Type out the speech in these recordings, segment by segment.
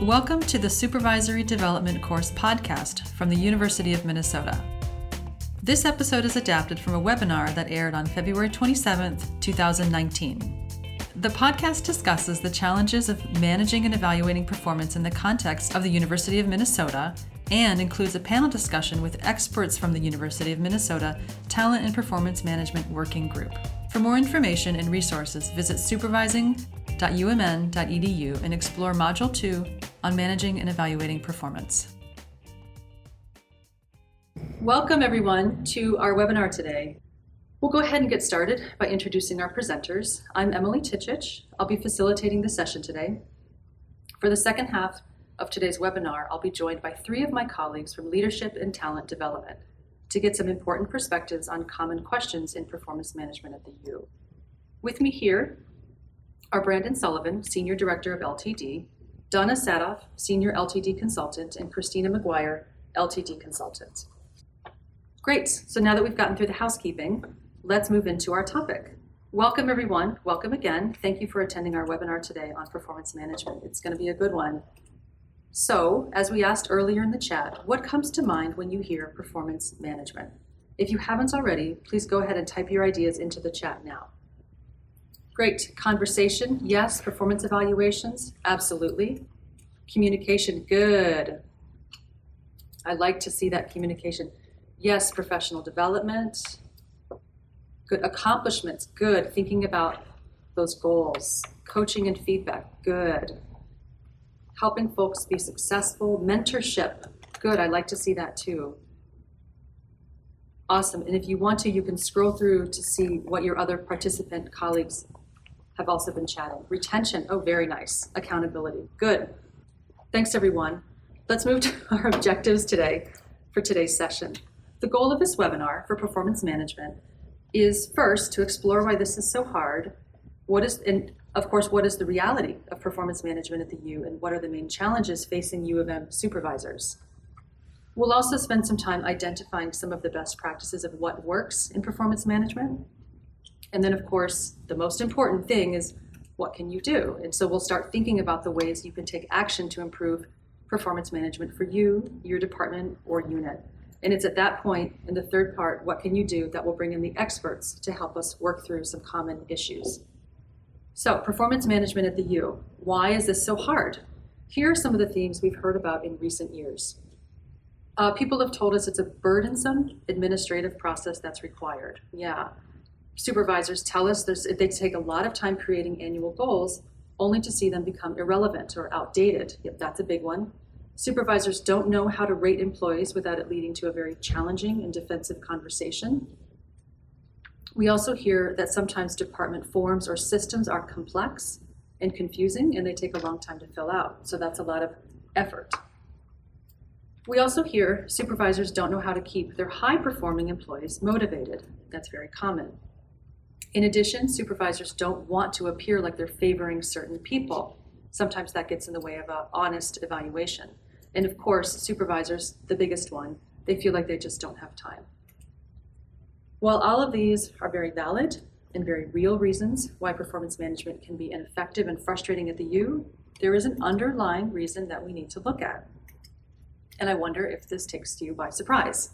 Welcome to the Supervisory Development Course podcast from the University of Minnesota. This episode is adapted from a webinar that aired on February 27, 2019. The podcast discusses the challenges of managing and evaluating performance in the context of the University of Minnesota and includes a panel discussion with experts from the University of Minnesota Talent and Performance Management Working Group. For more information and resources, visit supervising.umn.edu and explore Module 2 on managing and evaluating performance. Welcome, everyone, to our webinar today. We'll go ahead and get started by introducing our presenters. I'm Emily Tichich. I'll be facilitating the session today. For the second half of today's webinar, I'll be joined by three of my colleagues from Leadership and Talent Development to get some important perspectives on common questions in performance management at the U. With me here are Brandon Sullivan, Senior Director of LTD, Donna Sadoff, Senior LTD Consultant, and Christina McGuire, LTD Consultant. Great, so now that we've gotten through the housekeeping, let's move into our topic. Welcome everyone, welcome again. Thank you for attending our webinar today on performance management. It's gonna be a good one. So, as we asked earlier in the chat, what comes to mind when you hear performance management? If you haven't already, please go ahead and type your ideas into the chat now. Great. Conversation, yes. Performance evaluations, absolutely. Communication, good. I like to see that communication. Yes, professional development, good. Accomplishments, good. Thinking about those goals. Coaching and feedback, good helping folks be successful, mentorship. Good, I'd like to see that too. Awesome. And if you want to, you can scroll through to see what your other participant colleagues have also been chatting. Retention, oh, very nice. Accountability, good. Thanks, everyone. Let's move to our objectives today for today's session. The goal of this webinar for performance management is first to explore why this is so hard, what is, and of course, what is the reality of performance management at the U and what are the main challenges facing U of M supervisors? We'll also spend some time identifying some of the best practices of what works in performance management. And then, of course, the most important thing is what can you do? And so we'll start thinking about the ways you can take action to improve performance management for you, your department, or unit. And it's at that point in the third part, what can you do, that will bring in the experts to help us work through some common issues. So, performance management at the U. Why is this so hard? Here are some of the themes we've heard about in recent years. Uh, people have told us it's a burdensome administrative process that's required. Yeah. Supervisors tell us they take a lot of time creating annual goals only to see them become irrelevant or outdated. Yep, that's a big one. Supervisors don't know how to rate employees without it leading to a very challenging and defensive conversation. We also hear that sometimes department forms or systems are complex and confusing and they take a long time to fill out. So that's a lot of effort. We also hear supervisors don't know how to keep their high performing employees motivated. That's very common. In addition, supervisors don't want to appear like they're favoring certain people. Sometimes that gets in the way of an honest evaluation. And of course, supervisors, the biggest one, they feel like they just don't have time. While all of these are very valid and very real reasons why performance management can be ineffective and frustrating at the U, there is an underlying reason that we need to look at. And I wonder if this takes you by surprise.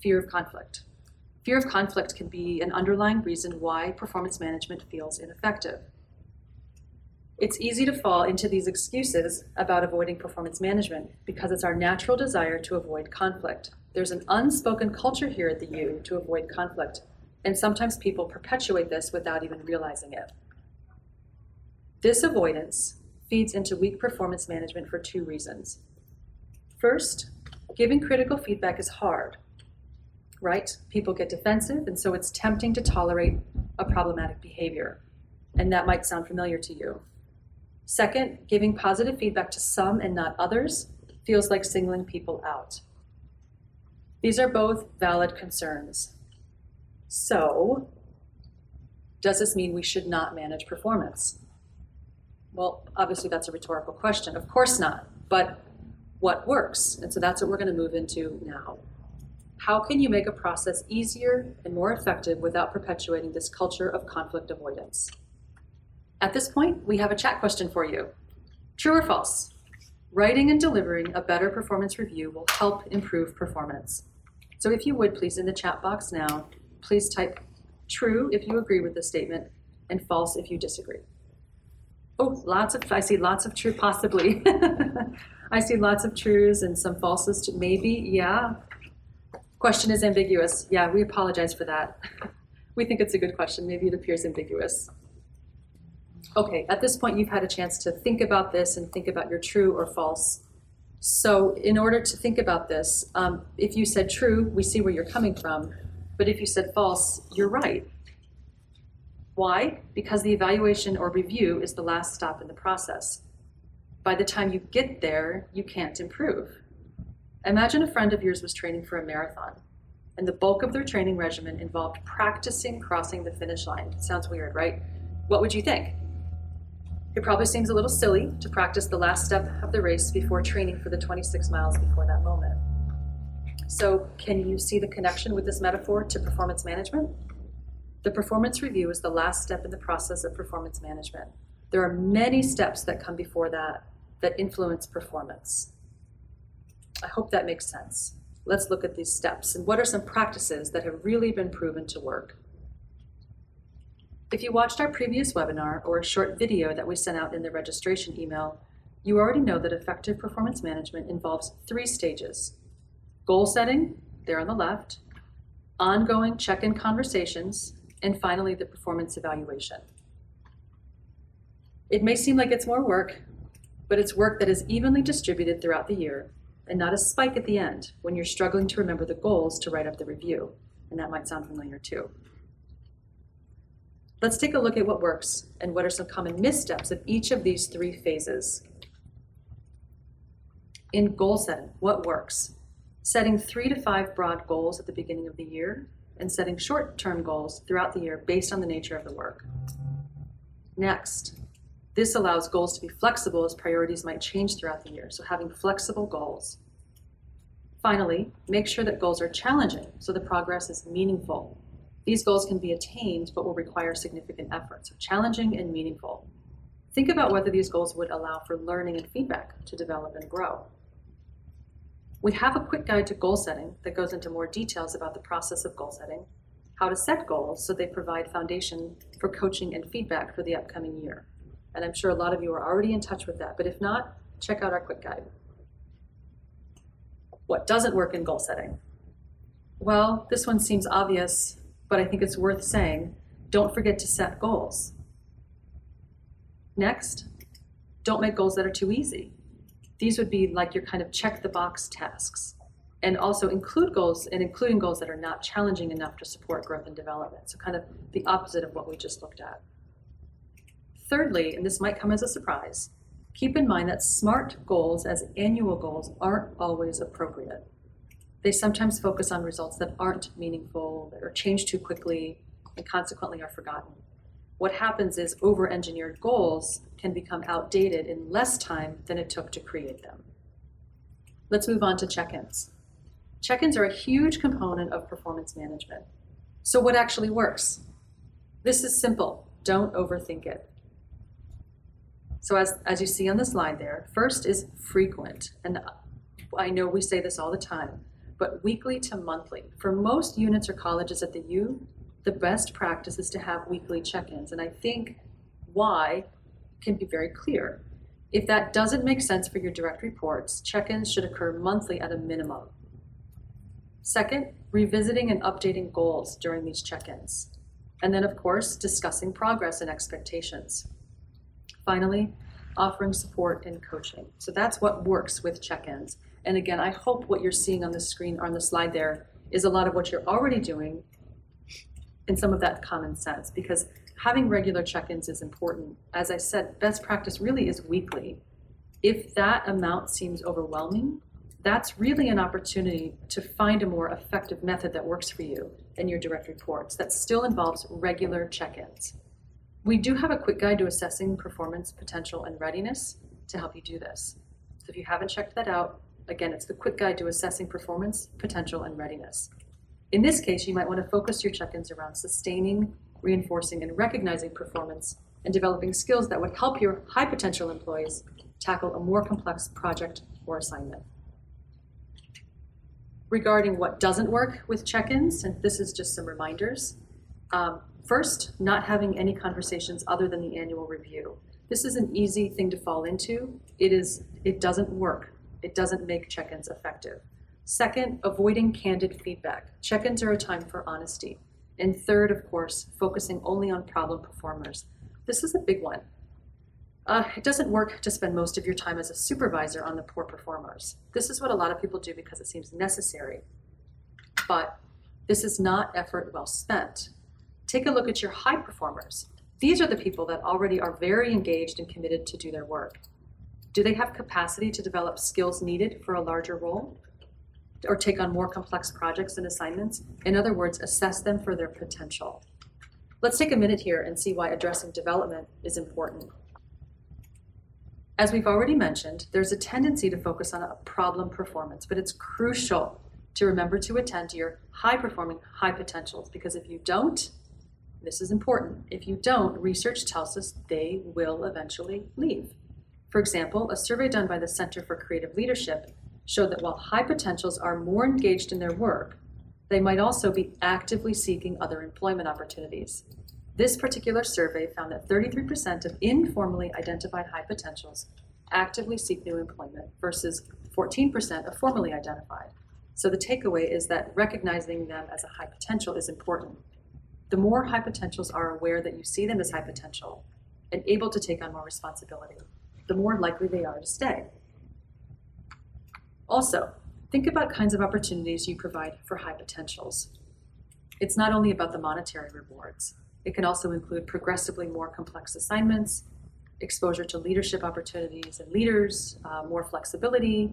Fear of conflict. Fear of conflict can be an underlying reason why performance management feels ineffective. It's easy to fall into these excuses about avoiding performance management because it's our natural desire to avoid conflict. There's an unspoken culture here at the U to avoid conflict, and sometimes people perpetuate this without even realizing it. This avoidance feeds into weak performance management for two reasons. First, giving critical feedback is hard, right? People get defensive, and so it's tempting to tolerate a problematic behavior. And that might sound familiar to you. Second, giving positive feedback to some and not others feels like singling people out. These are both valid concerns. So, does this mean we should not manage performance? Well, obviously, that's a rhetorical question. Of course not. But what works? And so that's what we're going to move into now. How can you make a process easier and more effective without perpetuating this culture of conflict avoidance? At this point, we have a chat question for you. True or false? Writing and delivering a better performance review will help improve performance. So if you would please in the chat box now, please type true if you agree with the statement and false if you disagree. Oh, lots of, I see lots of true, possibly. I see lots of trues and some falses, maybe, yeah. Question is ambiguous. Yeah, we apologize for that. we think it's a good question. Maybe it appears ambiguous. Okay, at this point, you've had a chance to think about this and think about your true or false. So, in order to think about this, um, if you said true, we see where you're coming from. But if you said false, you're right. Why? Because the evaluation or review is the last stop in the process. By the time you get there, you can't improve. Imagine a friend of yours was training for a marathon, and the bulk of their training regimen involved practicing crossing the finish line. Sounds weird, right? What would you think? It probably seems a little silly to practice the last step of the race before training for the 26 miles before that moment. So, can you see the connection with this metaphor to performance management? The performance review is the last step in the process of performance management. There are many steps that come before that that influence performance. I hope that makes sense. Let's look at these steps and what are some practices that have really been proven to work. If you watched our previous webinar or a short video that we sent out in the registration email, you already know that effective performance management involves three stages goal setting, there on the left, ongoing check in conversations, and finally, the performance evaluation. It may seem like it's more work, but it's work that is evenly distributed throughout the year and not a spike at the end when you're struggling to remember the goals to write up the review. And that might sound familiar too. Let's take a look at what works and what are some common missteps of each of these three phases. In goal setting, what works? Setting three to five broad goals at the beginning of the year and setting short term goals throughout the year based on the nature of the work. Next, this allows goals to be flexible as priorities might change throughout the year, so having flexible goals. Finally, make sure that goals are challenging so the progress is meaningful. These goals can be attained but will require significant effort, so challenging and meaningful. Think about whether these goals would allow for learning and feedback to develop and grow. We have a quick guide to goal setting that goes into more details about the process of goal setting, how to set goals so they provide foundation for coaching and feedback for the upcoming year. And I'm sure a lot of you are already in touch with that, but if not, check out our quick guide. What doesn't work in goal setting? Well, this one seems obvious, but I think it's worth saying. Don't forget to set goals. Next, don't make goals that are too easy these would be like your kind of check the box tasks and also include goals and including goals that are not challenging enough to support growth and development. So, kind of the opposite of what we just looked at. Thirdly, and this might come as a surprise, keep in mind that SMART goals as annual goals aren't always appropriate. They sometimes focus on results that aren't meaningful or change too quickly and consequently are forgotten what happens is over engineered goals can become outdated in less time than it took to create them. Let's move on to check ins. Check ins are a huge component of performance management. So, what actually works? This is simple don't overthink it. So, as, as you see on the slide there, first is frequent. And I know we say this all the time, but weekly to monthly. For most units or colleges at the U, the best practice is to have weekly check ins. And I think why can be very clear. If that doesn't make sense for your direct reports, check ins should occur monthly at a minimum. Second, revisiting and updating goals during these check ins. And then, of course, discussing progress and expectations. Finally, offering support and coaching. So that's what works with check ins. And again, I hope what you're seeing on the screen or on the slide there is a lot of what you're already doing and some of that common sense because having regular check-ins is important. As I said, best practice really is weekly. If that amount seems overwhelming, that's really an opportunity to find a more effective method that works for you in your direct reports that still involves regular check-ins. We do have a quick guide to assessing performance, potential, and readiness to help you do this. So if you haven't checked that out, again, it's the quick guide to assessing performance, potential, and readiness. In this case, you might want to focus your check ins around sustaining, reinforcing, and recognizing performance and developing skills that would help your high potential employees tackle a more complex project or assignment. Regarding what doesn't work with check ins, and this is just some reminders. Um, first, not having any conversations other than the annual review. This is an easy thing to fall into. It is it doesn't work. It doesn't make check-ins effective. Second, avoiding candid feedback. Check-ins are a time for honesty. And third, of course, focusing only on problem performers. This is a big one. Uh, it doesn't work to spend most of your time as a supervisor on the poor performers. This is what a lot of people do because it seems necessary. But this is not effort well spent. Take a look at your high performers. These are the people that already are very engaged and committed to do their work. Do they have capacity to develop skills needed for a larger role? Or take on more complex projects and assignments? In other words, assess them for their potential. Let's take a minute here and see why addressing development is important. As we've already mentioned, there's a tendency to focus on a problem performance, but it's crucial to remember to attend to your high performing, high potentials because if you don't, this is important. If you don't, research tells us they will eventually leave. For example, a survey done by the Center for Creative Leadership showed that while high potentials are more engaged in their work, they might also be actively seeking other employment opportunities. This particular survey found that 33% of informally identified high potentials actively seek new employment versus 14% of formally identified. So the takeaway is that recognizing them as a high potential is important. The more high potentials are aware that you see them as high potential and able to take on more responsibility, the more likely they are to stay. Also, think about kinds of opportunities you provide for high potentials. It's not only about the monetary rewards, it can also include progressively more complex assignments, exposure to leadership opportunities and leaders, uh, more flexibility.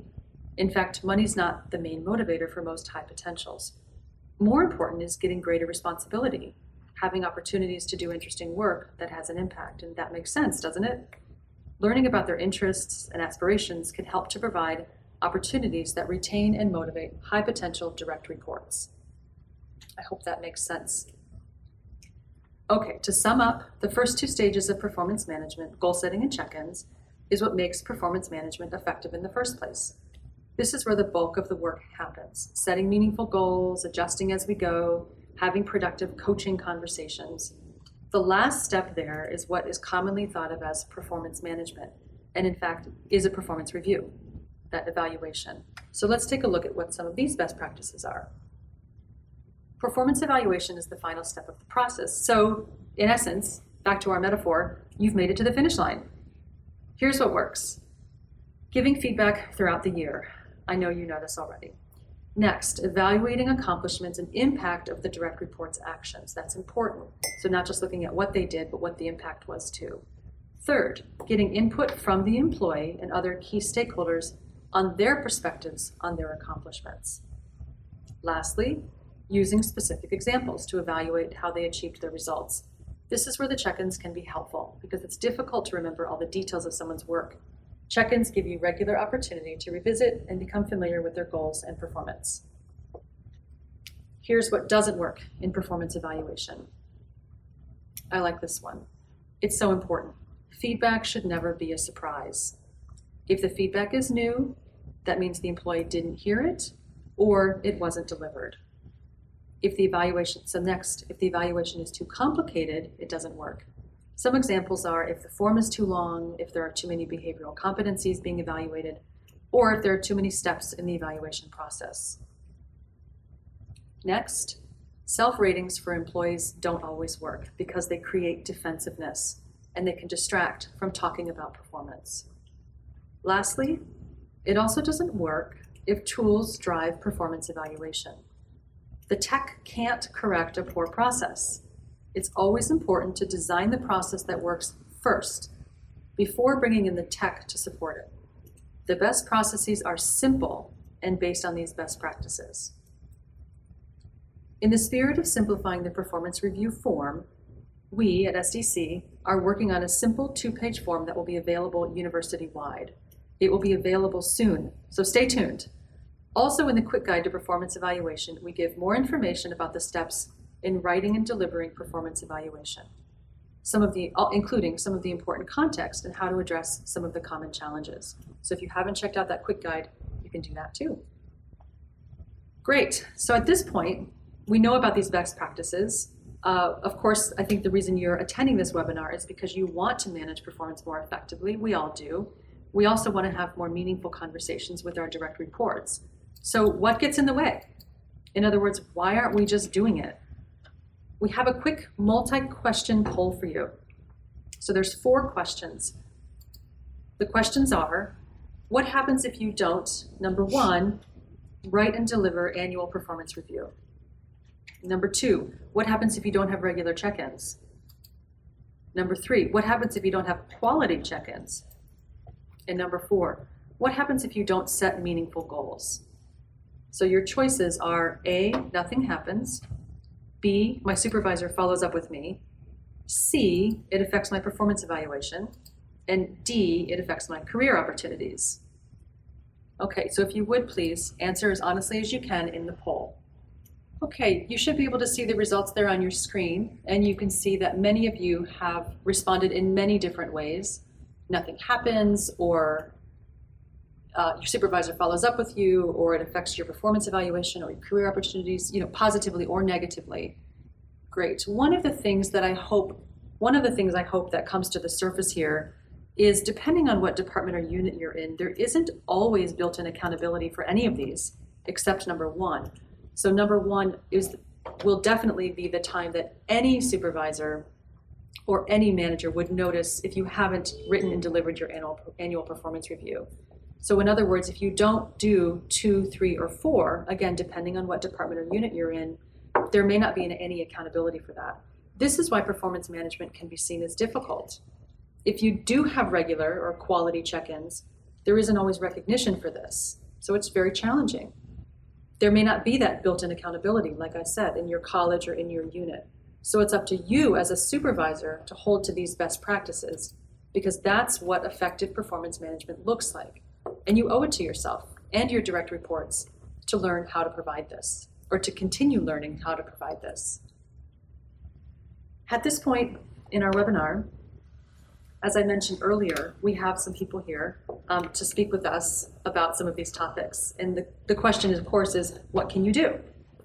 In fact, money's not the main motivator for most high potentials. More important is getting greater responsibility, having opportunities to do interesting work that has an impact, and that makes sense, doesn't it? Learning about their interests and aspirations can help to provide opportunities that retain and motivate high potential direct reports. I hope that makes sense. Okay, to sum up, the first two stages of performance management, goal setting and check ins, is what makes performance management effective in the first place. This is where the bulk of the work happens setting meaningful goals, adjusting as we go, having productive coaching conversations, the last step there is what is commonly thought of as performance management, and in fact is a performance review, that evaluation. So let's take a look at what some of these best practices are. Performance evaluation is the final step of the process. So, in essence, back to our metaphor, you've made it to the finish line. Here's what works giving feedback throughout the year. I know you know this already. Next, evaluating accomplishments and impact of the direct report's actions. That's important. So, not just looking at what they did, but what the impact was too. Third, getting input from the employee and other key stakeholders on their perspectives on their accomplishments. Lastly, using specific examples to evaluate how they achieved their results. This is where the check ins can be helpful because it's difficult to remember all the details of someone's work Check ins give you regular opportunity to revisit and become familiar with their goals and performance. Here's what doesn't work in performance evaluation. I like this one. It's so important. Feedback should never be a surprise. If the feedback is new, that means the employee didn't hear it or it wasn't delivered. If the evaluation, so next, if the evaluation is too complicated, it doesn't work. Some examples are if the form is too long, if there are too many behavioral competencies being evaluated, or if there are too many steps in the evaluation process. Next, self ratings for employees don't always work because they create defensiveness and they can distract from talking about performance. Lastly, it also doesn't work if tools drive performance evaluation. The tech can't correct a poor process it's always important to design the process that works first before bringing in the tech to support it. The best processes are simple and based on these best practices. In the spirit of simplifying the performance review form, we at SDC are working on a simple two page form that will be available university wide. It will be available soon, so stay tuned. Also, in the quick guide to performance evaluation, we give more information about the steps in writing and delivering performance evaluation. some of the, including some of the important context and how to address some of the common challenges. So if you haven't checked out that quick guide, you can do that too. Great. So at this point, we know about these best practices. Uh, of course, I think the reason you're attending this webinar is because you want to manage performance more effectively. We all do. We also want to have more meaningful conversations with our direct reports. So, what gets in the way? In other words, why aren't we just doing it? We have a quick multi question poll for you. So, there's four questions. The questions are What happens if you don't, number one, write and deliver annual performance review? Number two, what happens if you don't have regular check ins? Number three, what happens if you don't have quality check ins? And number four, what happens if you don't set meaningful goals? So your choices are A, nothing happens. B, my supervisor follows up with me. C, it affects my performance evaluation. And D, it affects my career opportunities. Okay, so if you would please answer as honestly as you can in the poll. Okay, you should be able to see the results there on your screen, and you can see that many of you have responded in many different ways. Nothing happens, or uh, your supervisor follows up with you, or it affects your performance evaluation or your career opportunities, you know, positively or negatively. Great. One of the things that I hope, one of the things I hope that comes to the surface here is depending on what department or unit you're in, there isn't always built-in accountability for any of these, except number one. So number one is will definitely be the time that any supervisor or any manager would notice if you haven't written and delivered your annual annual performance review. So in other words, if you don't do two, three, or four, again, depending on what department or unit you're in, there may not be any accountability for that. This is why performance management can be seen as difficult. If you do have regular or quality check-ins, there isn't always recognition for this. So it's very challenging there may not be that built in accountability, like I said, in your college or in your unit. So it's up to you as a supervisor to hold to these best practices because that's what effective performance management looks like. And you owe it to yourself and your direct reports to learn how to provide this or to continue learning how to provide this. At this point in our webinar, as I mentioned earlier, we have some people here um, to speak with us about some of these topics. And the, the question, of course, is what can you do?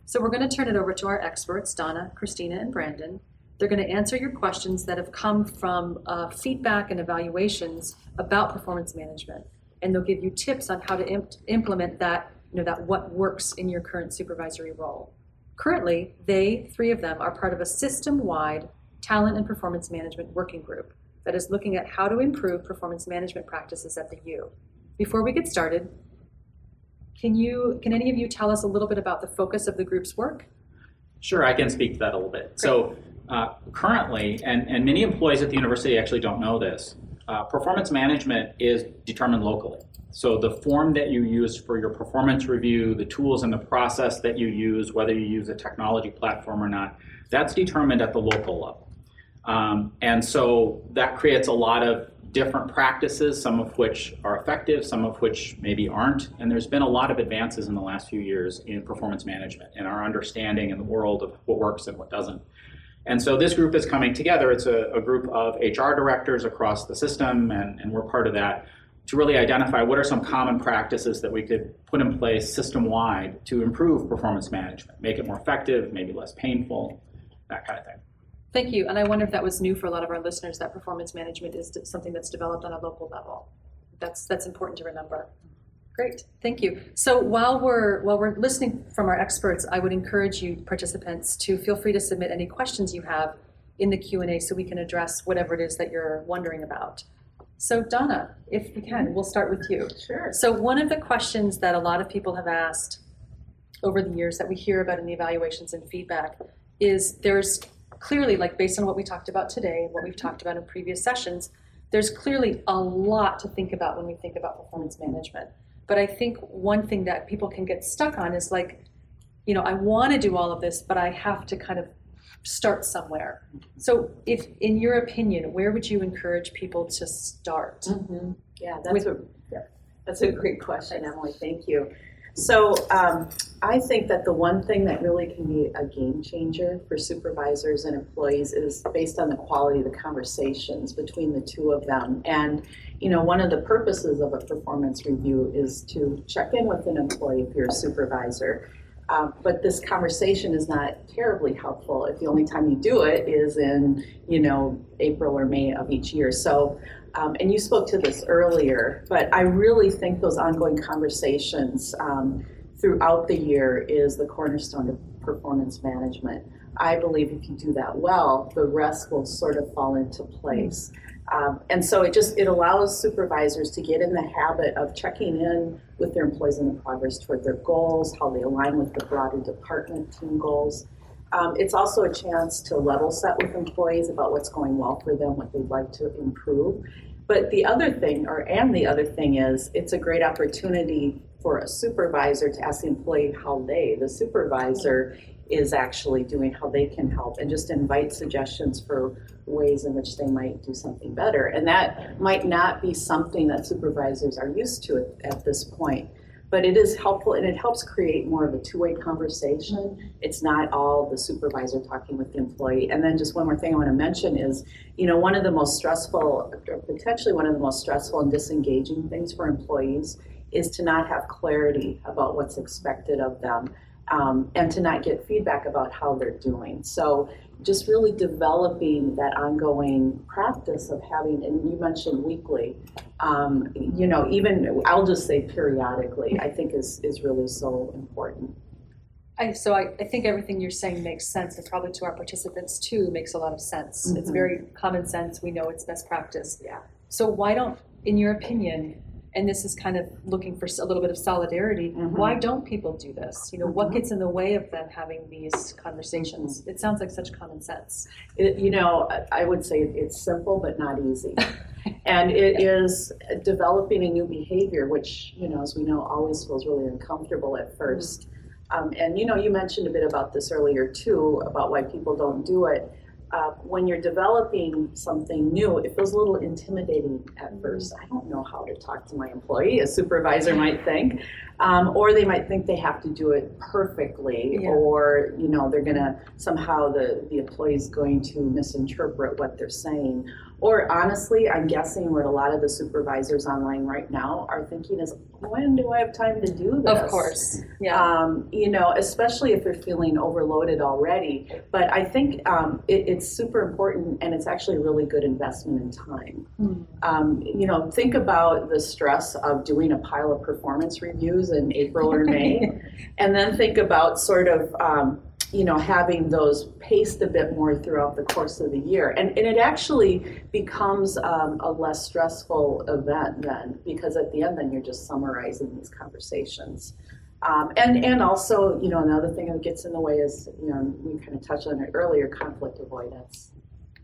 So we're going to turn it over to our experts, Donna, Christina, and Brandon. They're going to answer your questions that have come from uh, feedback and evaluations about performance management. And they'll give you tips on how to imp- implement that, you know, that what works in your current supervisory role. Currently, they, three of them, are part of a system wide talent and performance management working group that is looking at how to improve performance management practices at the U. Before we get started, can you can any of you tell us a little bit about the focus of the group's work? Sure, I can speak to that a little bit. Great. So uh, currently, and, and many employees at the university actually don't know this, uh, performance management is determined locally. So the form that you use for your performance review, the tools and the process that you use, whether you use a technology platform or not, that's determined at the local level. Um, and so that creates a lot of different practices, some of which are effective, some of which maybe aren't. And there's been a lot of advances in the last few years in performance management and our understanding in the world of what works and what doesn't. And so this group is coming together. It's a, a group of HR directors across the system, and, and we're part of that to really identify what are some common practices that we could put in place system wide to improve performance management, make it more effective, maybe less painful, that kind of thing. Thank you. And I wonder if that was new for a lot of our listeners that performance management is something that's developed on a local level. That's that's important to remember. Great, thank you. So while we're while we're listening from our experts, I would encourage you participants to feel free to submit any questions you have in the Q and A, so we can address whatever it is that you're wondering about. So Donna, if you can, we'll start with you. Sure. So one of the questions that a lot of people have asked over the years that we hear about in the evaluations and feedback is there's clearly, like based on what we talked about today, and what we've talked about in previous sessions, there's clearly a lot to think about when we think about performance management. But I think one thing that people can get stuck on is like, you know, I want to do all of this, but I have to kind of start somewhere. So, if in your opinion, where would you encourage people to start? Mm-hmm. Yeah, that's With, a yeah, that's a great question, Emily. Thank you. So um, I think that the one thing that really can be a game changer for supervisors and employees is based on the quality of the conversations between the two of them. And you know, one of the purposes of a performance review is to check in with an employee if you're a supervisor. Um, but this conversation is not terribly helpful if the only time you do it is in, you know, April or May of each year. So, um, and you spoke to this earlier, but I really think those ongoing conversations um, throughout the year is the cornerstone of performance management. I believe if you do that well, the rest will sort of fall into place. Um, and so it just it allows supervisors to get in the habit of checking in with their employees and the progress toward their goals, how they align with the broader department team goals. Um, it's also a chance to level set with employees about what's going well for them, what they'd like to improve. But the other thing, or and the other thing is, it's a great opportunity for a supervisor to ask the employee how they, the supervisor, is actually doing, how they can help, and just invite suggestions for ways in which they might do something better. And that might not be something that supervisors are used to at, at this point. But it is helpful and it helps create more of a two way conversation. It's not all the supervisor talking with the employee. And then, just one more thing I want to mention is you know, one of the most stressful, potentially one of the most stressful and disengaging things for employees is to not have clarity about what's expected of them um, and to not get feedback about how they're doing. So, just really developing that ongoing practice of having, and you mentioned weekly, um, you know, even I'll just say periodically, I think is, is really so important. I, so I, I think everything you're saying makes sense, and probably to our participants too makes a lot of sense. It's Mhm. very common sense. We know it's best practice. Yeah. So why don't, in your opinion, and this is kind of looking for a little bit of solidarity, Mhm. why don't people do this? You know, what Mhm. gets in the way of them having these conversations? It sounds like such common sense. It, you know, I- would say it's simple but not easy. and it is developing a new behavior, which, you know, as we know, always feels really uncomfortable at 1st Um, and, you know, you mentioned a bit about this earlier too, about why people don't do it. Uh, when you're developing something new, it feels a little intimidating at first. I don't know how to talk to my employee, a supervisor might think. Um, or they might think they have to do it perfectly, Yeah. or you know they're gonna somehow the the employee's going to misinterpret what they're saying. Or honestly, I'm guessing what a lot of the supervisors online right now are thinking is, when do I have time to do this? Of course, yeah. Um, you know, especially if you're feeling overloaded already. But I think um, it, it's super important, and it's actually a really good investment in time. Hmm. Um, you know, think about the stress of doing a pile of performance reviews in April or May, and then think about sort of, um, you know, having those paced a bit more throughout the course of the year. And, and it actually becomes um, a less stressful event then, because at the end, then you're just summarizing these conversations. Um, and, and also, you know, another thing that gets in the way is, you know, we kind of touched on it earlier, conflict avoidance.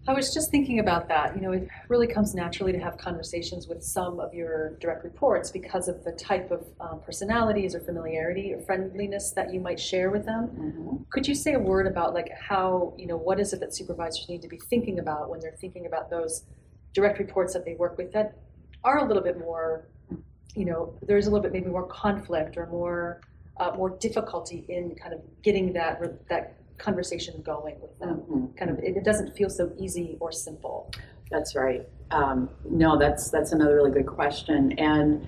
I was just thinking about that. You know, it really comes naturally to have conversations with some of your direct reports because of the type of um, personalities or familiarity or friendliness that you might share with them. Could you say a word about like how, you know, what is it that supervisors need to be thinking about when they're thinking about those direct reports that they work with that are a little bit more, you know, there's a little bit maybe more conflict or more uh, more difficulty in kind of getting that re- that conversation going with them. Mhm. Kind of, it, it doesn't feel so easy or simple. That's right. Um, no, that's that's another really good question, and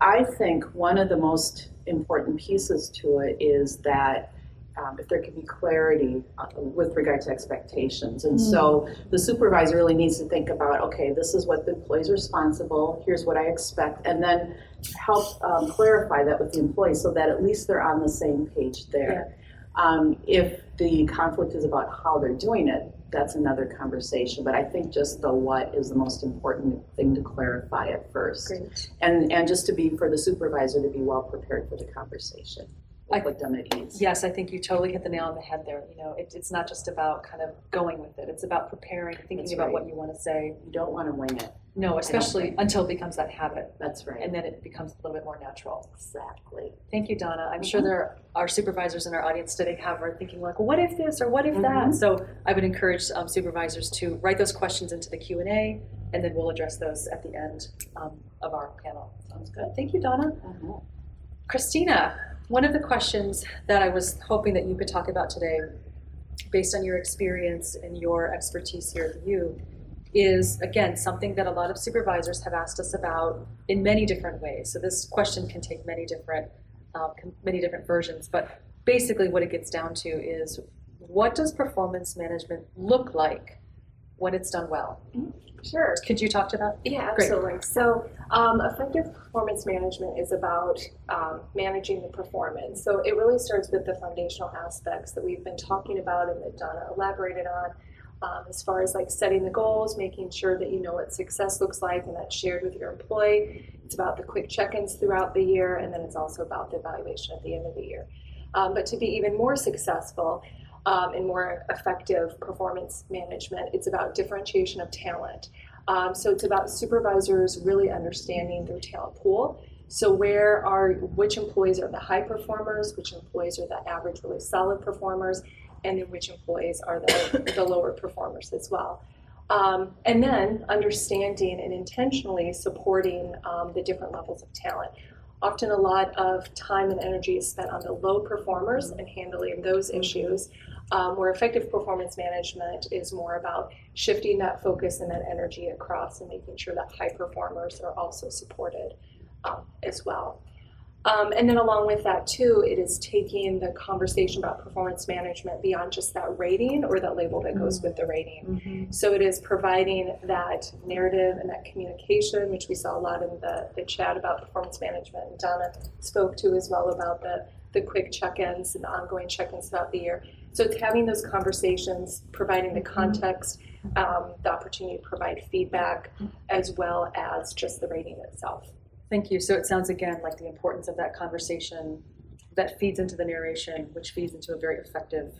I think one of the most important pieces to it is that um, if there can be clarity uh, with regard to expectations, and so the supervisor really needs to think about, okay, this is what the employee's responsible. Here's what I expect, and then help um, clarify that with the employee so that at least they're on the same page there. Um, if the conflict is about how they're doing it, that's another conversation. But I think just the what is the most important thing to clarify at first. Great. And, and just to be, for the supervisor to be well prepared for the conversation. I- Put them at ease. Yes, I think you totally hit the nail on the head there. You know, it, it's not just about kind of going with it. It's about preparing, thinking That's about right. what you want to say. You don't want to wing it. No, especially until it becomes that habit, That's right. and then it becomes a little bit more natural. exactly. Thank you, Donna. I'm sure Mhm. there are supervisors in our audience today have are thinking like, what if this or what if that? Mhm. So I would encourage um, supervisors to write those questions into the Q and A, and then we'll address those at the end um, of our panel. Sounds good. Thank you, Donna. Mhm. Christina, One of the questions that I was hoping that you could talk about today, based on your experience and your expertise here at the U, is again something that a lot of supervisors have asked us about in many different ways. So this question can take many different uh, many different versions, but basically what it gets down to is what does performance management look like when it's done well? Sure. Could you talk to that? Yeah, Great. absolutely. So, um, effective performance management is about um, managing the performance. So, it really starts with the foundational aspects that we've been talking about and that Donna elaborated on. Um, as far as like setting the goals, making sure that you know what success looks like and that's shared with your employee. It's about the quick check ins throughout the year, and then it's also about the evaluation at the end of the year. Um, but to be even more successful, um, and more effective performance management. It's about differentiation of talent. Um, so it's about supervisors really understanding their talent pool. So where are which employees are the high performers, which employees are the average, really solid performers, and then which employees are the, the lower performers as well. Um, and then understanding and intentionally supporting um, the different levels of talent. Often, a lot of time and energy is spent on the low performers and handling those issues um, where effective performance management is more about shifting that focus and that energy across and making sure that high performers are also supported um, as well. Um, and then along with that too, it is taking the conversation about performance management beyond just that rating or that label that goes with the rating. Mm-hmm. So it is providing that narrative and that communication, which we saw a lot in the, the chat about performance management. And Donna spoke to as well about the, the quick check-ins and the ongoing check-ins throughout the year. So it's having those conversations, providing the context, um, the opportunity to provide feedback, as well as just the rating itself. Thank you. So it sounds again like the importance of that conversation that feeds into the narration, which feeds into a very effective,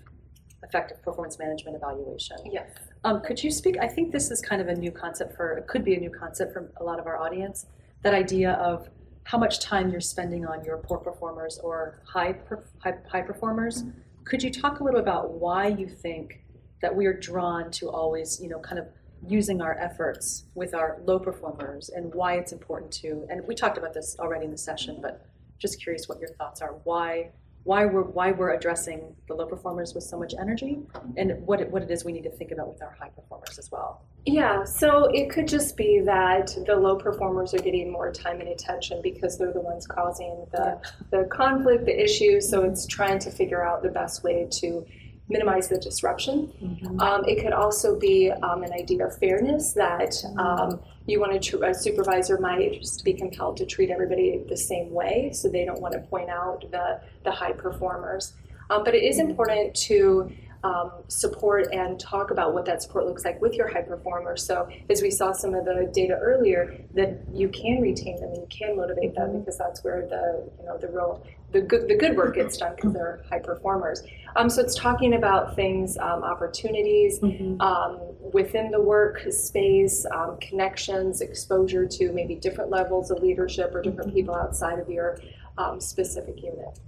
effective performance management evaluation. Yes. Um, could you speak? I think this is kind of a new concept for. It could be a new concept for a lot of our audience. That idea of how much time you're spending on your poor performers or high per, high, high performers. Could you talk a little about why you think that we are drawn to always, you know, kind of using our efforts with our low performers and why it's important to and we talked about this already in the session but just curious what your thoughts are. Why why we're why we're addressing the low performers with so much energy and what it, what it is we need to think about with our high performers as well Yeah, so it could just be that the low performers are getting more time and attention because they're the ones causing the, the conflict, the issues. So it's trying to figure out the best way to minimize the disruption. Um, it could also be um, an idea of fairness that um, you want to, tr- a supervisor might just be compelled to treat everybody the same way, so they don't want to point out the, the high performers. Um, but it is important to um, support and talk about what that support looks like with your high performers. So, as we saw some of the data earlier, that you can retain them and you can motivate them because that's where the you know the real the good the good work gets done because they're high performers. Um, so it's talking about things, um, opportunities um, within the work space, um, connections, exposure to maybe different levels of leadership or different people outside of your um, specific unit.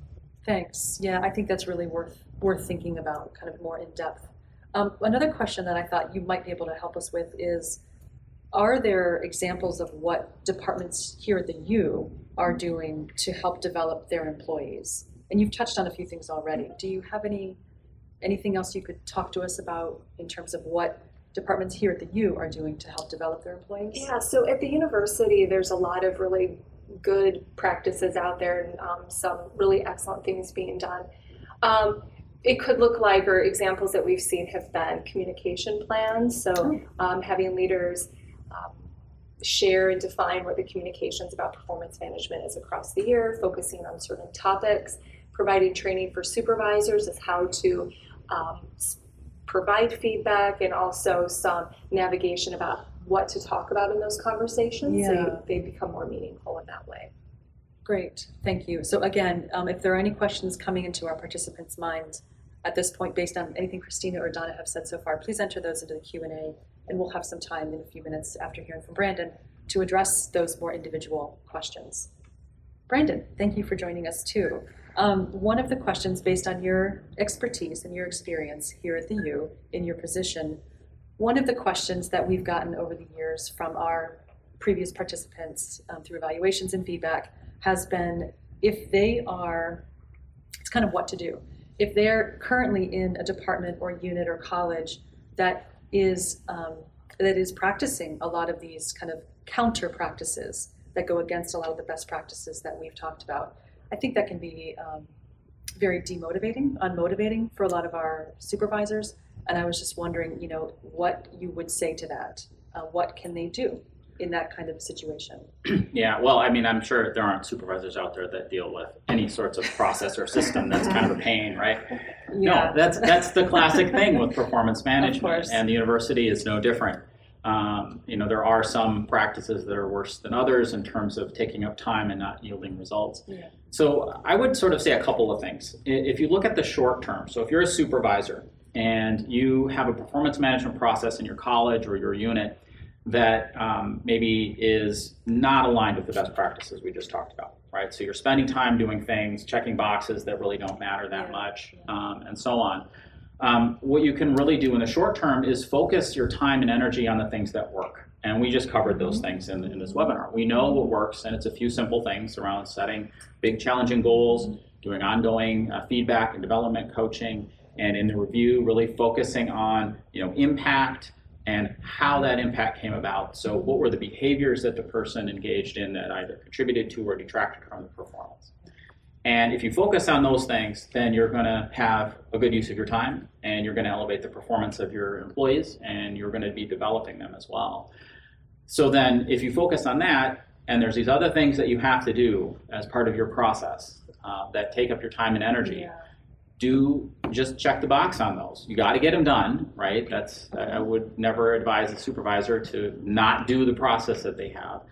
Thanks. Yeah, I think that's really worth worth thinking about, kind of more in depth. Um, another question that I thought you might be able to help us with is: Are there examples of what departments here at the U are doing to help develop their employees? And you've touched on a few things already. Do you have any anything else you could talk to us about in terms of what departments here at the U are doing to help develop their employees? Yeah, so at the university, there's a lot of really good practices out there and um, some really excellent things being done. Um, it could look like, or examples that we've seen have been communication plans. So um, having leaders um, share and define what the communications about performance management is across the year, focusing on certain topics, providing training for supervisors as how to um, provide feedback and also some navigation about what to talk about in those conversations Yeah. so they become more meaningful in that way. Great, thank you. So again, um, if there are any questions coming into our participants' minds at this point, based on anything Christina or Donna have said so far, please enter those into the Q and A, and we'll have some time in a few minutes after hearing from Brandon to address those more individual questions. Brandon, thank you for joining us too. Um, one of the questions, based on your expertise and your experience here at the U in your position, one of the questions that we've gotten over the years from our previous participants um, through evaluations and feedback has been if they are it's kind of what to do. If they're currently in a department or unit or college that is um, that is practicing a lot of these kind of counter practices that go against a lot of the best practices that we've talked about, I think that can be um, very demotivating, unmotivating for a lot of our supervisors. And I was just wondering, you know, what you would say to that. Uh, what can they do in that kind of situation? Yeah, well, I mean, I'm sure there aren't supervisors out there that deal with any sorts of process or system that's kind of a pain, right? No, that's that's the classic thing with performance management, and the university is no different. Um, you know, there are some practices that are worse than others in terms of taking up time and not yielding results. Yeah. So I would sort of say a couple of things. If you look at the short term, so if you're a supervisor and you have a performance management process in your college or your unit that um, maybe is not aligned with the best practices we just talked about, right? So you're spending time doing things, checking boxes that really don't matter that much, um, and so on. Um, what you can really do in the short term is focus your time and energy on the things that work. And we just covered those things in, in this webinar. We know what works, and it's a few simple things around setting big, challenging goals, doing ongoing uh, feedback and development coaching, and in the review, really focusing on you know impact and how that impact came about. So, what were the behaviors that the person engaged in that either contributed to or detracted from the performance? And if you focus on those things, then you're going to have a good use of your time and you're going to elevate the performance of your employees and you're going to be developing them as well. So then, if you focus on that, and there's these other things that you have to do as part of your process uh, that take up your time and energy, Yeah. do just check the box on those. You got to get them done, right? That's I would never advise a supervisor to not do the process that they have.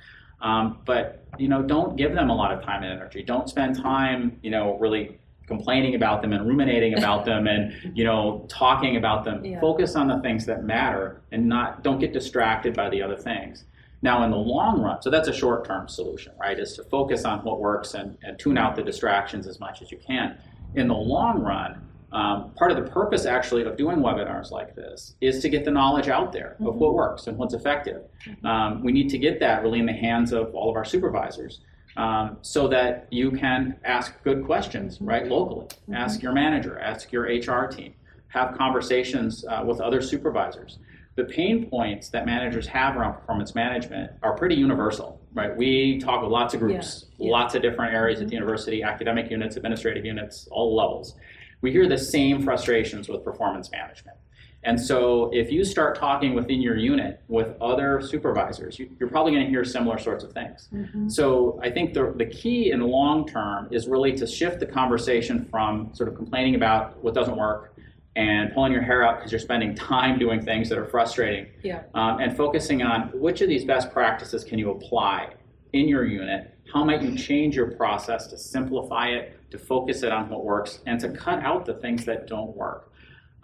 Um, but you know, don't give them a lot of time and energy. Don't spend time, you know, really complaining about them and ruminating about them and you know talking about them. Yeah. Focus on the things that matter and not don't get distracted by the other things. Now, in the long run, so that's a short term solution, right? Is to focus on what works and, and tune out the distractions as much as you can. In the long run, um, part of the purpose actually of doing webinars like this is to get the knowledge out there of what works and what's effective. Um, we need to get that really in the hands of all of our supervisors um, so that you can ask good questions, right, locally. Ask your manager, ask your HR team, have conversations uh, with other supervisors. The pain points that managers have around performance management are pretty universal, right? We talk with lots of groups, Yeah. lots of different areas at the university, academic units, administrative units, all levels. We hear the same frustrations with performance management. And so if you start talking within your unit with other supervisors, you, you're probably going to hear similar sorts of things. So I think the, the key in the long term is really to shift the conversation from sort of complaining about what doesn't work and pulling your hair out because you're spending time doing things that are frustrating Yeah. um, and focusing on which of these best practices can you apply in your unit how might you change your process to simplify it to focus it on what works and to cut out the things that don't work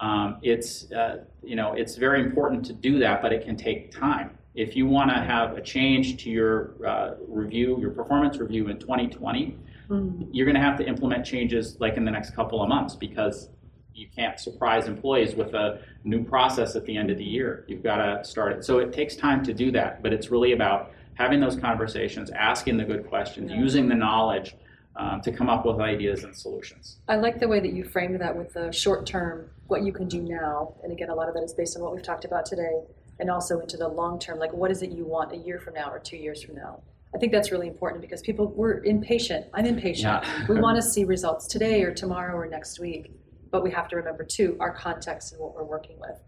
um, it's uh, you know it's very important to do that but it can take time if you want to have a change to your uh, review your performance review in 2020 Mm. you're going to have to implement changes like in the next couple of months because you can't surprise employees with a new process at the end of the year. You've got to start it. So it takes time to do that, but it's really about having those conversations, asking the good questions, Yeah. using the knowledge um, to come up with ideas and solutions. I like the way that you framed that with the short term, what you can do now. And again, a lot of that is based on what we've talked about today, and also into the long term, like what is it you want a year from now or two years from now? I think that's really important because people, we're impatient. I'm impatient. Yeah. we want to see results today or tomorrow or next week. But we have to remember, too, our context and what we're working with.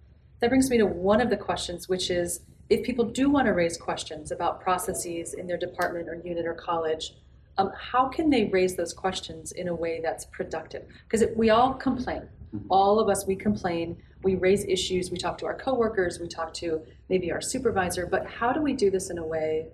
That brings me to one of the questions, which is if people do want to raise questions about processes in their department or unit or college, um, how can they raise those questions in a way that's productive? Because we all complain. All of us, we complain. We raise issues. We talk to our coworkers. We talk to maybe our supervisor. But how do we do this in a way,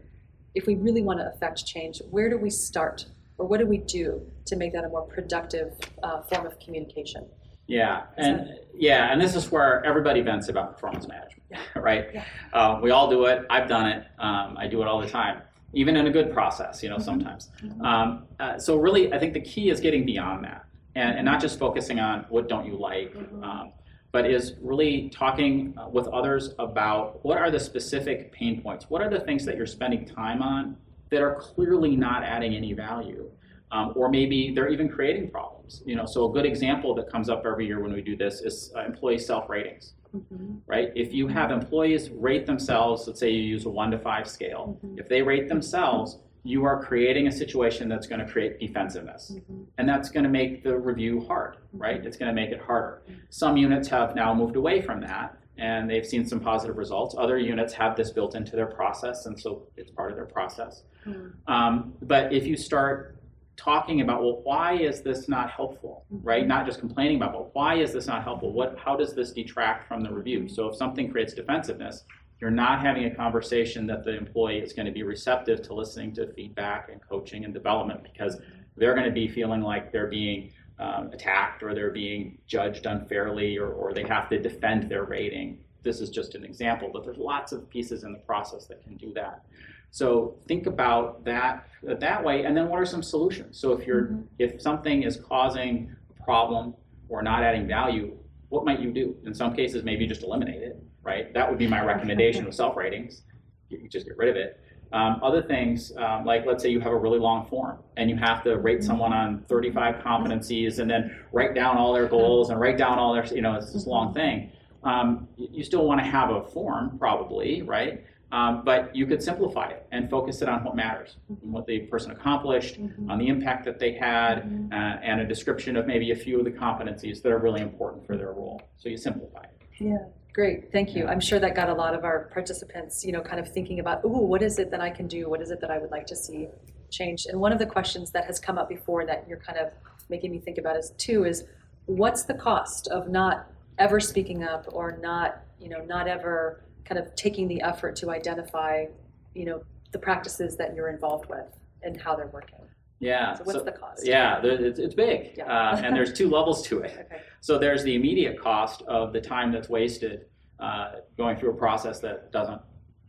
if we really want to affect change, where do we start? Or what do we do to make that a more productive uh, form of communication? Yeah, and yeah, and this is where everybody vents about performance management, right? Yeah. Uh, we all do it. I've done it. Um, I do it all the time, even in a good process. You know, Mm-hmm. sometimes. Um, uh, so really, I think the key is getting beyond that, and, and not just focusing on what don't you like, Mm-hmm. um, but is really talking uh, with others about what are the specific pain points. What are the things that you're spending time on that are clearly not adding any value. Um, or maybe they're even creating problems. You know, so a good example that comes up every year when we do this is uh, employee self ratings Mhm. right? If you have employees rate themselves, let's say you use a one to five scale, Mhm. if they rate themselves, you are creating a situation that's going to create defensiveness. Mhm. And that's going to make the review hard, right? It's going to make it harder. Some units have now moved away from that and they've seen some positive results. Other units have this built into their process, and so it's part of their process. Mhm. Um, but if you start talking about, well, why is this not helpful, right? Not just complaining about, but why is this not helpful? What, how does this detract from the review? So if something creates defensiveness, you're not having a conversation that the employee is going to be receptive to listening to feedback and coaching and development because they're going to be feeling like they're being um, attacked or they're being judged unfairly or, or they have to defend their rating. This is just an example, but there's lots of pieces in the process that can do that. So think about that that way, and then what are some solutions? So if you're if something is causing a problem or not adding value, what might you do? In some cases, maybe just eliminate it, right? That would be my recommendation with self ratings. You just get rid of it. Um, other things, um, like let's say you have a really long form and you have to rate someone on 35 competencies and then write down all their goals and write down all their, you know, it's this long thing. Um, you still want to have a form, probably, right? Um, but you could simplify it and focus it on what matters, what the person accomplished, on the impact that they had, uh, and a description of maybe a few of the competencies that are really important for their role. So you simplify it. Yeah, great, thank you. I'm sure that got a lot of our participants, you know, kind of thinking about, ooh, what is it that I can do? What is it that I would like to see changed? And one of the questions that has come up before that you're kind of making me think about is too is what's the cost of not ever speaking up or not, you know, not ever kind of taking the effort to identify, you know, the practices that you're involved with and how they're working? Yeah. So what's so- the cost? Yeah, it's, it's big, Yeah. uh, and there's two levels to it. Okay. So there's the immediate cost of the time that's wasted uh, going through a process that doesn't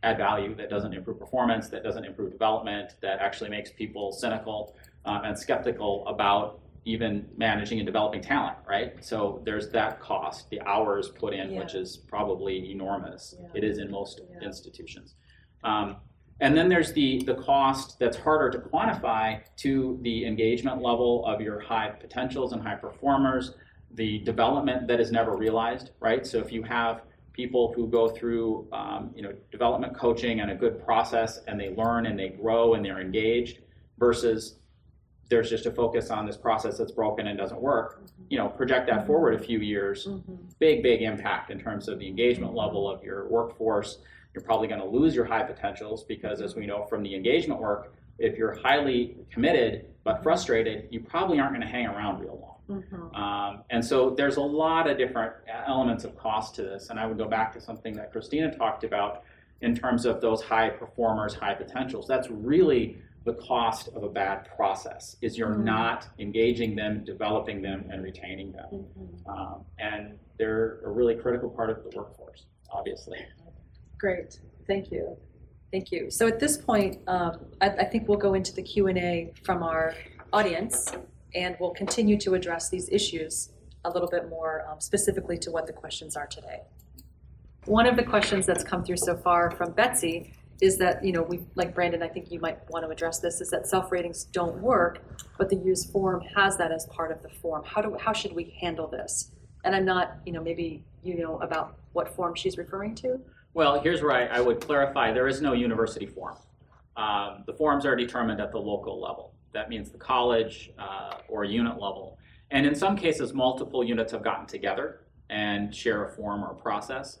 add value, that doesn't improve performance, that doesn't improve development, that actually makes people cynical uh, and skeptical about even managing and developing talent, right? So there's that cost, the hours put in, which is probably enormous. Yeah. It is in most Yeah. institutions. Um, and then there's the, the cost that's harder to quantify to the engagement level of your high potentials and high performers, the development that is never realized, right? So if you have people who go through, um, you know, development coaching and a good process and they learn and they grow and they're engaged versus there's just a focus on this process that's broken and doesn't work, you know, project that forward a few years, Mhm. big, big impact in terms of the engagement level of your workforce. You're probably going to lose your high potentials because, as we know from the engagement work, if you're highly committed but frustrated, you probably aren't going to hang around real long. Mhm. Um, and so there's a lot of different elements of cost to this. And I would go back to something that Christina talked about in terms of those high performers, high potentials. That's really the cost of a bad process is you're Mm. not engaging them, developing them, and retaining them. Mhm. Um, and they're a really critical part of the workforce, obviously. Great, thank you. Thank you. So at this point, um, I, I think we'll go into the Q and A from our audience, and we'll continue to address these issues a little bit more um, specifically to what the questions are today. One of the questions that's come through so far from Betsy is that, you know, we, like Brandon, I think you might want to address this, is that self-ratings don't work, but the U's form has that as part of the form. How do, how should we handle this? And I'm not, you know, maybe you know about what form she's referring to? Well, here's where I, I would clarify there is no university form. Um, the forms are determined at the local level. That means the college uh, or unit level. And in some cases, multiple units have gotten together and share a form or process.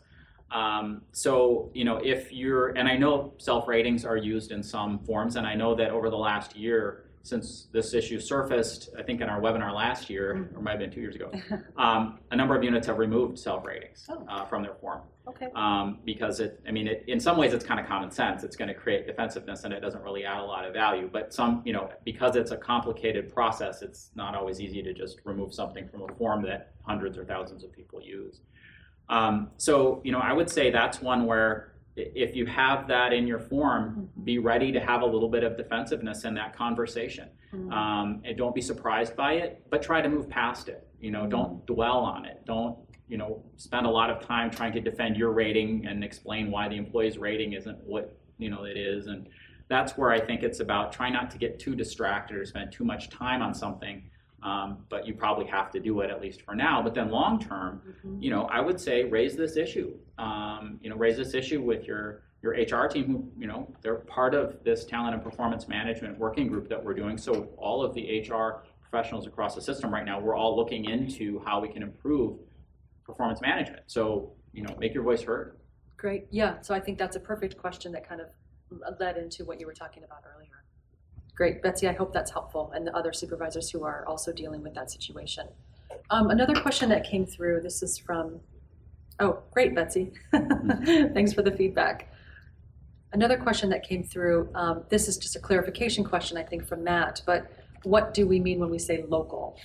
Um, so, you know, if you're, and I know self ratings are used in some forms, and I know that over the last year, since this issue surfaced, I think in our webinar last year, or might have been two years ago, um, a number of units have removed self ratings Oh. uh, from their form Okay. um, because it, I mean, it, in some ways it's kind of common sense. It's going to create defensiveness and it doesn't really add a lot of value. But some, you know, because it's a complicated process, it's not always easy to just remove something from a form that hundreds or thousands of people use. Um, so, you know, I would say that's one where if you have that in your form, be ready to have a little bit of defensiveness in that conversation. Mhm. Um, and don't be surprised by it, but try to move past it. You know, don't dwell on it. Don't, you know, spend a lot of time trying to defend your rating and explain why the employee's rating isn't what, you know, it is. And that's where I think it's about try not to get too distracted or spend too much time on something. Um, but you probably have to do it at least for now. But then long term, Mm-hmm. you know, I would say raise this issue. Um, you know, raise this issue with your your HR team, who you know they're part of this talent and performance management working group that we're doing. So all of the HR professionals across the system right now, we're all looking into how we can improve performance management. So you know, make your voice heard. Great, yeah, so I think that's a perfect question that kind of led into what you were talking about earlier. Great, Betsy, I hope that's helpful, and the other supervisors who are also dealing with that situation. Um, another question that came through, this is from, oh, great, Betsy. Thanks for the feedback. Another question that came through, um, this is just a clarification question, I think, from Matt, but what do we mean when we say local?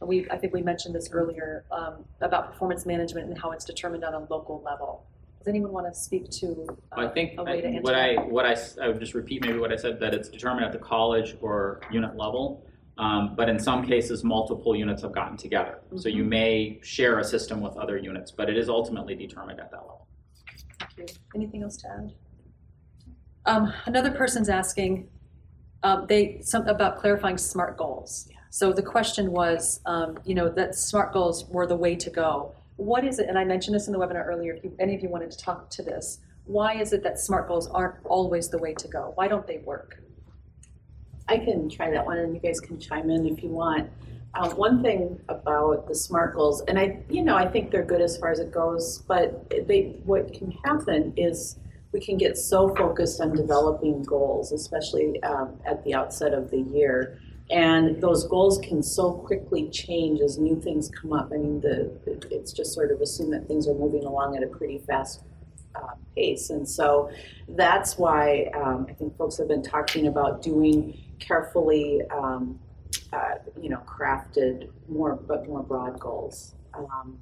We, I think we mentioned this earlier, um, about performance management and how it's determined on a local level. Does anyone want to speak to? uh, I think a way to answer what I that? what I I would just repeat maybe what I said that it's determined at the college or unit level, um, but in some cases multiple units have gotten together. So Mm-hmm. you may share a system with other units, but it is ultimately determined at that level. Thank you. Anything else to add? Um, another person's asking, um, they, some, about clarifying SMART goals. So the question was, um, you know, that SMART goals were the way to go. What is it, and I mentioned this in the webinar earlier, if you, any of you wanted to talk to this, why is it that SMART goals aren't always the way to go? Why don't they work? I can try that one, and you guys can chime in if you want. Um, one thing about the SMART goals, and I, you know, I think they're good as far as it goes, but they, what can happen is we can get so focused on developing goals, especially um, at the outset of the year, and those goals can so quickly change as new things come up. I mean, the it's just sort of assumed that things are moving along at a pretty fast uh, pace, and so that's why um, I think folks have been talking about doing carefully, um, uh, you know, crafted more but more broad goals. Um,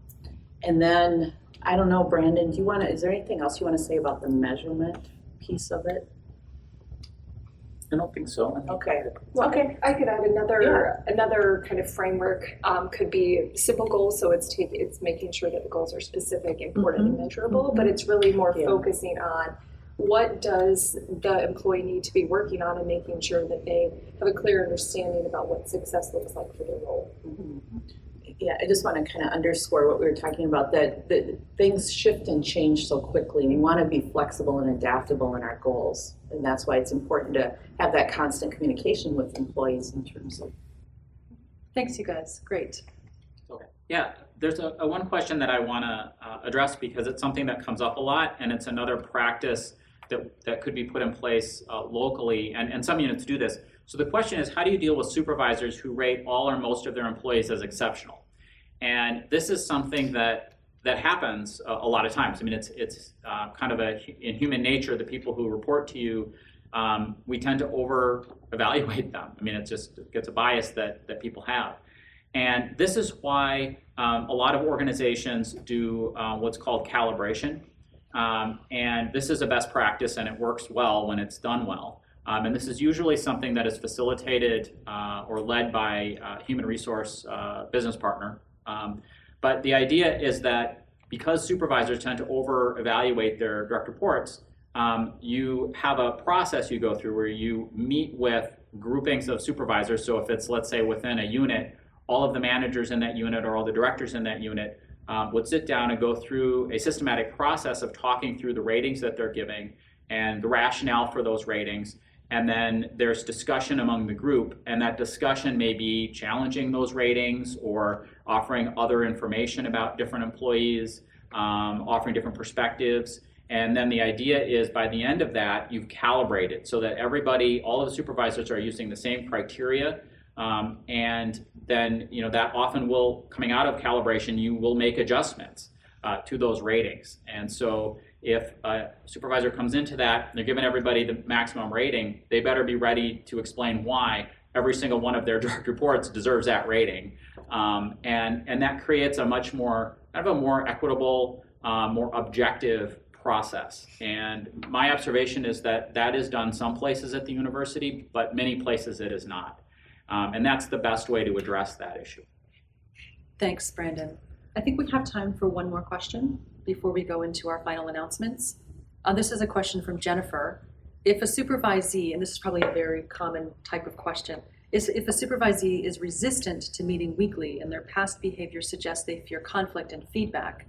and then I don't know, Brandon, do you want to? Is there anything else you want to say about the measurement piece of it? I don't think so. Okay. Well, Okay. I could add another another kind of framework um, could be simple goals. So it's take, it's making sure that the goals are specific, important, mm-hmm. and measurable. Mm-hmm. But it's really more Yeah. focusing on what does the employee need to be working on and making sure that they have a clear understanding about what success looks like for their role. Mm-hmm. Yeah, I just want to kind of underscore what we were talking about that, that things shift and change so quickly. We want to be flexible and adaptable in our goals. And that's why it's important to have that constant communication with employees in terms of Thanks, you guys. Great. Okay. Yeah, there's a, a one question that I want to uh, address because it's something that comes up a lot, and it's another practice that, that could be put in place uh, locally, and, and some units do this. So the question is, how do you deal with supervisors who rate all or most of their employees as exceptional? And this is something that that happens a, a lot of times. I mean, it's it's uh, kind of a in human nature. The people who report to you, um, we tend to over evaluate them. I mean, it just gets a bias that that people have. And this is why um, a lot of organizations do uh, what's called calibration. Um, and this is a best practice and it works well when it's done well. Um, and this is usually something that is facilitated uh, or led by a human resource uh, business partner. Um, but the idea is that because supervisors tend to over evaluate their direct reports, um, you have a process you go through where you meet with groupings of supervisors. So if it's, let's say, within a unit, all of the managers in that unit or all the directors in that unit um, would sit down and go through a systematic process of talking through the ratings that they're giving and the rationale for those ratings. And then there's discussion among the group, and that discussion may be challenging those ratings or offering other information about different employees, um, offering different perspectives. And then the idea is by the end of that, you've calibrated so that everybody, all of the supervisors are using the same criteria. Um, and then, you know, that often will, coming out of calibration, you will make adjustments uh, to those ratings. And so if a supervisor comes into that, they're giving everybody the maximum rating, they better be ready to explain why every single one of their direct reports deserves that rating. Um, and, and that creates a much more, kind of a more equitable, uh, more objective process. And my observation is that that is done some places at the university, but many places it is not. Um, and that's the best way to address that issue. Thanks, Brandon. I think we have time for one more question before we go into our final announcements. Uh, this is a question from Jennifer. if a supervisee, and this is probably a very common type of question, is if a supervisee is resistant to meeting weekly and their past behavior suggests they fear conflict and feedback,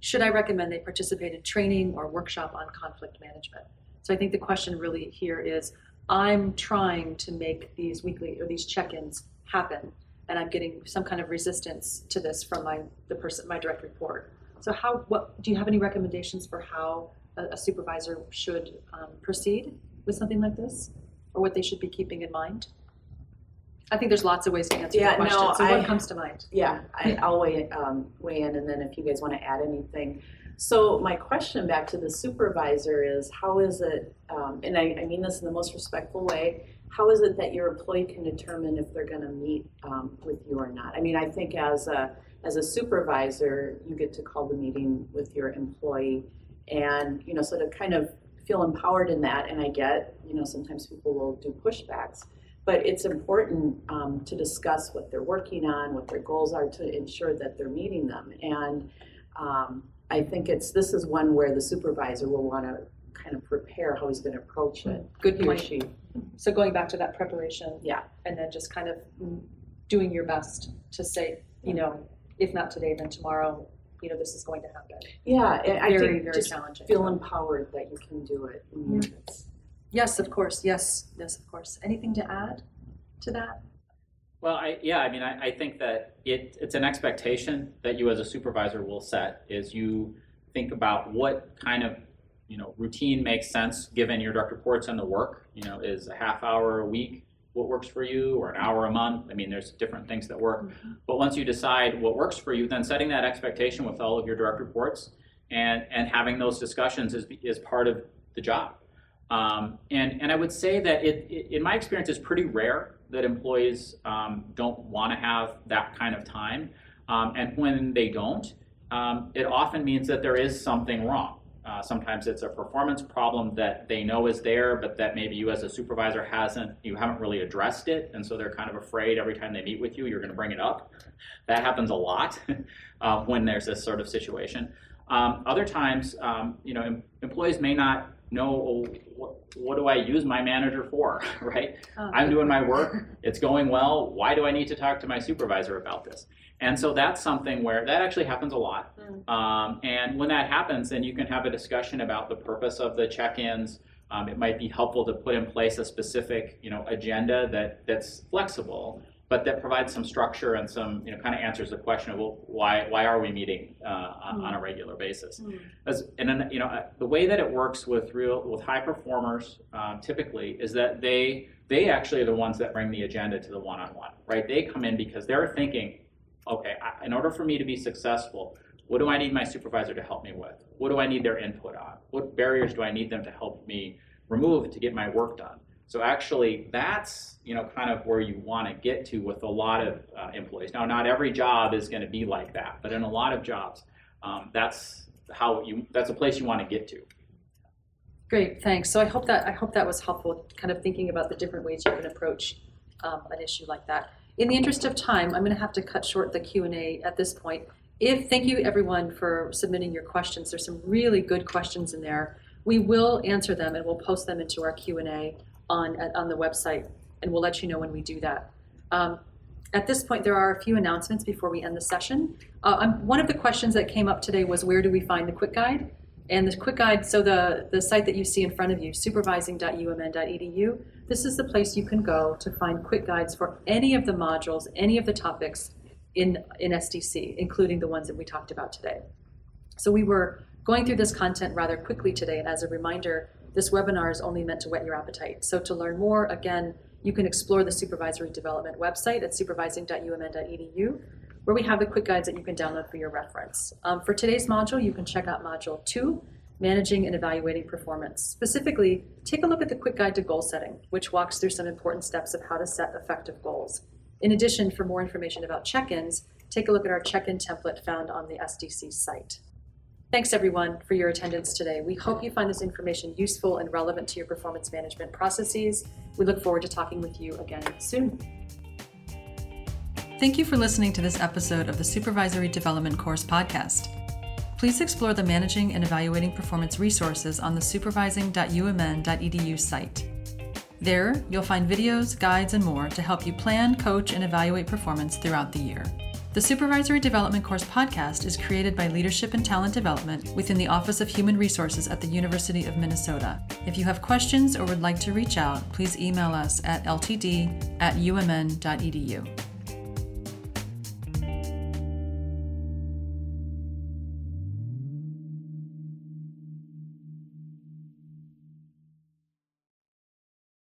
should I recommend they participate in training or workshop on conflict management? So I think the question really here is I'm trying to make these weekly or these check-ins happen and I'm getting some kind of resistance to this from my the person my direct report. So how what do you have any recommendations for how a, a supervisor should um, proceed with something like this, or what they should be keeping in mind? I think there's lots of ways to answer Yeah, no, question. so I- what comes to mind? Yeah, I, I'll weigh, um, weigh in, and then if you guys want to add anything. So my question back to the supervisor is, how is it, um, and I, I mean this in the most respectful way, how is it that your employee can determine if they're going to meet um, with you or not? I mean, I think as a as a supervisor, you get to call the meeting with your employee, and you know, so to kind of feel empowered in that. And I get, you know, sometimes people will do pushbacks, but it's important um, to discuss what they're working on, what their goals are, to ensure that they're meeting them. And um, I think it's this is one where the supervisor will want to kind of prepare how he's going to approach it. Good He or point. she. So going back to that preparation, Yeah. and then just kind of doing your best to say, you know, if not today, then tomorrow, you know, this is going to happen. Yeah, and I Very, think very just challenging. feel empowered that you can do it. in your. Yes, of course. Yes, yes, of course. Anything to add to that? Well, I, yeah, I mean, I, I think that it, it's an expectation that you as a supervisor will set is you think about what kind of, you know, routine makes sense given your direct reports and the work. You know, is a half hour a week what works for you or an hour a month? I mean, there's different things that work. But once you decide what works for you, then setting that expectation with all of your direct reports and, and having those discussions is, is part of the job. Um, and, and I would say that it, it, in my experience, is pretty rare that employees um, don't want to have that kind of time. Um, and when they don't, um, it often means that there is something wrong. Uh, sometimes it's a performance problem that they know is there, but that maybe you as a supervisor hasn't, you haven't really addressed it, and so they're kind of afraid every time they meet with you, you're going to bring it up. That happens a lot uh, when there's this sort of situation. Um, other times, um, you know, em- employees may not know oh, what, what do I use my manager for, right? Oh, I'm doing my work. It's going well. Why do I need to talk to my supervisor about this? And so that's something where that actually happens a lot. Mm. Um, and when that happens, then you can have a discussion about the purpose of the check-ins. Um, it might be helpful to put in place a specific, you know, agenda that that's flexible, but that provides some structure and some, you know, kind of answers the question of well, why why are we meeting uh, on, on a regular basis? Mm. As, and then, you know, uh, the way that it works with real with high performers um, typically is that they they actually are the ones that bring the agenda to the one-on-one, right? They come in because they're thinking, okay, I, in order for me to be successful, what do I need my supervisor to help me with? What do I need their input on? What barriers do I need them to help me remove to get my work done? So actually, that's you know kind of where you want to get to with a lot of uh, employees. Now, not every job is going to be like that, but in a lot of jobs, um, that's how you that's a place you want to get to. Great, thanks. So I hope that I hope that was helpful, kind of thinking about the different ways you can approach um, an issue like that. In the interest of time, I'm going to have to cut short the Q and A at this point. If thank you everyone for submitting your questions. There's some really good questions in there. We will answer them and we'll post them into our Q and A on on the website, and we'll let you know when we do that. Um, at this point, there are a few announcements before we end the session. Uh, um, one of the questions that came up today was where do we find the quick guide? And the quick guide, so the, the site that you see in front of you, supervising.umn.edu, this is the place you can go to find quick guides for any of the modules, any of the topics in, in SDC, including the ones that we talked about today. So we were going through this content rather quickly today, and as a reminder, this webinar is only meant to whet your appetite. So to learn more, again, you can explore the supervisory development website at supervising.umn.edu, where we have the quick guides that you can download for your reference. Um, for today's module, you can check out Module 2, Managing and Evaluating Performance. Specifically, take a look at the quick guide to goal setting, which walks through some important steps of how to set effective goals. In addition, for more information about check-ins, take a look at our check-in template found on the SDC site. Thanks everyone for your attendance today. We hope you find this information useful and relevant to your performance management processes. We look forward to talking with you again soon. Thank you for listening to this episode of the Supervisory Development Course podcast. please explore the Managing and Evaluating Performance resources on the supervising.umn.edu site. There, you'll find videos, guides, and more to help you plan, coach, and evaluate performance throughout the year. The Supervisory Development Course podcast is created by Leadership and Talent Development within the Office of Human Resources at the University of Minnesota. If you have questions or would like to reach out, please email us at ltd at umn.edu.